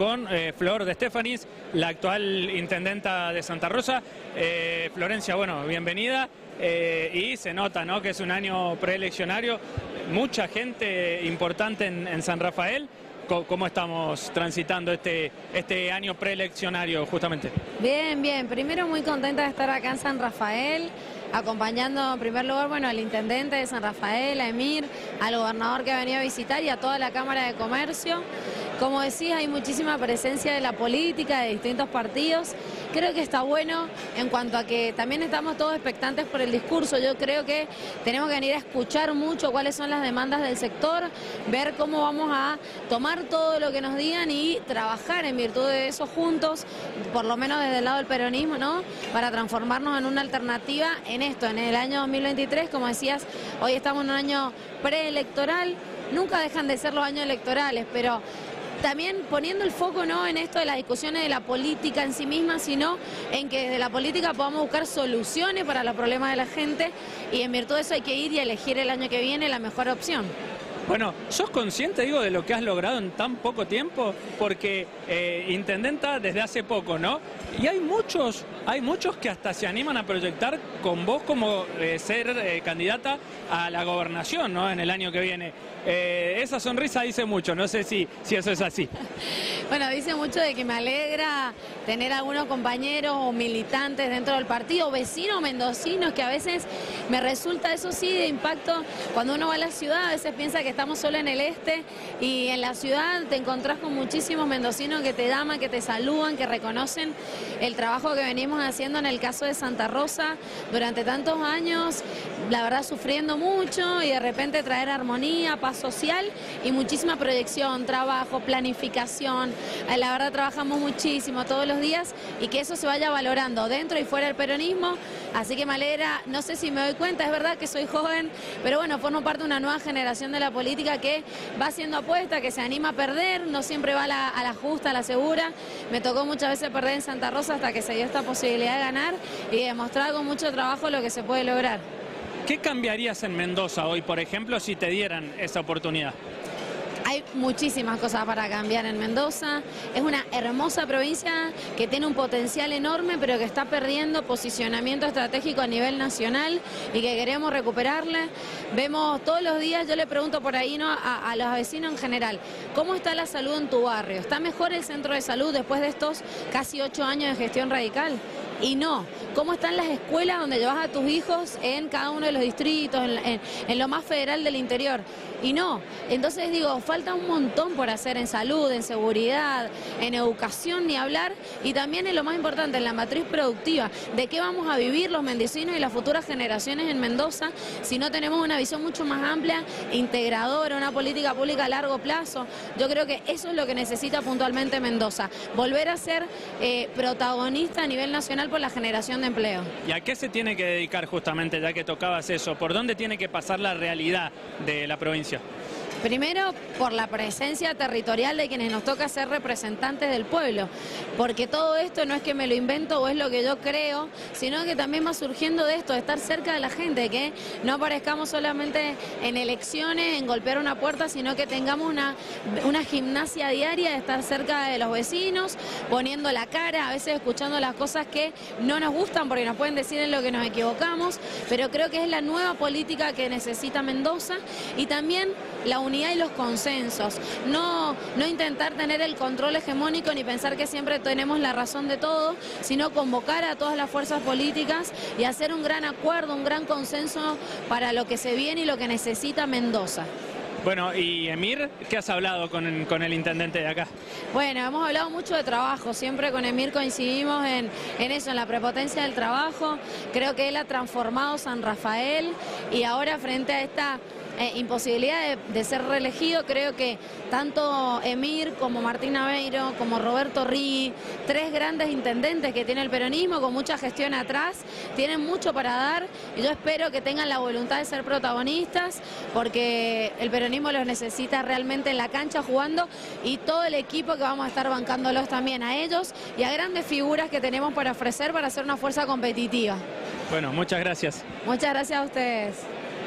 con eh, Flor de Estefanis, la actual intendenta de Santa Rosa. Eh, Florencia, bueno, bienvenida. Eh, y se nota ¿no? que es un año preeleccionario, mucha gente importante en, San Rafael. ¿Cómo estamos transitando este, este año preeleccionario justamente? Bien, bien. Primero muy contenta de estar acá en San Rafael acompañando en primer lugar bueno, al intendente de San Rafael, a Emir, al gobernador que ha venido a visitar y a toda la Cámara de Comercio. Como decís, hay muchísima presencia de la política, de distintos partidos. Creo que está bueno en cuanto a que también estamos todos expectantes por el discurso. Yo creo que tenemos que venir a escuchar mucho cuáles son las demandas del sector, ver cómo vamos a tomar todo lo que nos digan y trabajar en virtud de eso juntos, por lo menos desde el lado del peronismo, ¿no? Para transformarnos en una alternativa en esto, en el año 2023, como decías, hoy estamos en un año preelectoral, nunca dejan de ser los años electorales, pero también poniendo el foco no en esto de las discusiones de la política en sí misma, sino en que desde la política podamos buscar soluciones para los problemas de la gente y en virtud de eso hay que ir y elegir el año que viene la mejor opción. Bueno, ¿sos consciente, digo, de lo que has logrado en tan poco tiempo? Porque eh, intendenta desde hace poco, ¿no? Y hay muchos, hay muchos que hasta se animan a proyectar con vos como eh, ser eh, candidata a la gobernación, ¿no? En el año que viene. esa sonrisa dice mucho, no sé si, si eso es así. Bueno, dice mucho de que me alegra tener algunos compañeros o militantes dentro del partido, vecinos mendocinos, que a veces me resulta eso sí de impacto cuando uno va a la ciudad, a veces piensa que estamos solo en el este y en la ciudad te encontrás con muchísimos mendocinos que te daman, que te saludan, que reconocen el trabajo que venimos haciendo en el caso de Santa Rosa durante tantos años, la verdad sufriendo mucho y de repente traer armonía, paz social y muchísima proyección, trabajo, planificación. Eh, la verdad trabajamos muchísimo todos los días y que eso se vaya valorando dentro y fuera del peronismo. Así que me alegra, no sé si me doy cuenta, es verdad que soy joven, pero bueno, formo parte de una nueva generación de la política que va haciendo apuesta, que se anima a perder, no siempre va a la, a la justa, a la segura. Me tocó muchas veces perder en Santa Rosa hasta que se dio esta posibilidad de ganar y demostrar con mucho trabajo lo que se puede lograr. ¿Qué cambiarías en Mendoza hoy, por ejemplo, si te dieran esa oportunidad? Muchísimas cosas para cambiar en Mendoza. Es una hermosa provincia que tiene un potencial enorme, pero que está perdiendo posicionamiento estratégico a nivel nacional y que queremos recuperarle. Vemos todos los días, yo le pregunto por ahí ¿no? a, a los vecinos en general, ¿cómo está la salud en tu barrio? ¿Está mejor el centro de salud después de estos casi ocho años de gestión radical? Y no, ¿cómo están las escuelas donde llevas a tus hijos en cada uno de los distritos, en, lo más federal del interior? Y no, entonces digo, falta un montón por hacer en salud, en seguridad, en educación, ni hablar, y también en lo más importante, en la matriz productiva, de qué vamos a vivir los mendocinos y las futuras generaciones en Mendoza si no tenemos una visión mucho más amplia, integradora, una política pública a largo plazo. Yo creo que eso es lo que necesita puntualmente Mendoza, volver a ser eh, protagonista a nivel nacional por la generación de empleo. ¿Y a qué se tiene que dedicar justamente, ya que tocabas eso? ¿Por dónde tiene que pasar la realidad de la provincia? все. Primero, por la presencia territorial de quienes nos toca ser representantes del pueblo, porque todo esto no es que me lo invento o es lo que yo creo, sino que también va surgiendo de esto, de estar cerca de la gente, que no aparezcamos solamente en elecciones, en golpear una puerta, sino que tengamos una, una gimnasia diaria de estar cerca de los vecinos, poniendo la cara, a veces escuchando las cosas que no nos gustan porque nos pueden decir en lo que nos equivocamos, pero creo que es la nueva política que necesita Mendoza y también la unidad y los consensos. No, no intentar tener el control hegemónico ni pensar que siempre tenemos la razón de todo, sino convocar a todas las fuerzas políticas y hacer un gran acuerdo, un gran consenso para lo que se viene y lo que necesita Mendoza. Bueno, y Emir, ¿qué has hablado con, el intendente de acá? Bueno, hemos hablado mucho de trabajo, siempre con Emir coincidimos en, en, eso, en la prepotencia del trabajo. Creo que él ha transformado San Rafael y ahora frente a esta eh, imposibilidad de, ser reelegido, creo que tanto Emir como Martín Aveiro, como Roberto Rí, tres grandes intendentes que tiene el peronismo con mucha gestión atrás, tienen mucho para dar y yo espero que tengan la voluntad de ser protagonistas porque el peronismo los necesita realmente en la cancha jugando y todo el equipo que vamos a estar bancándolos también a ellos y a grandes figuras que tenemos para ofrecer para ser una fuerza competitiva. Bueno, muchas gracias. Muchas gracias a ustedes.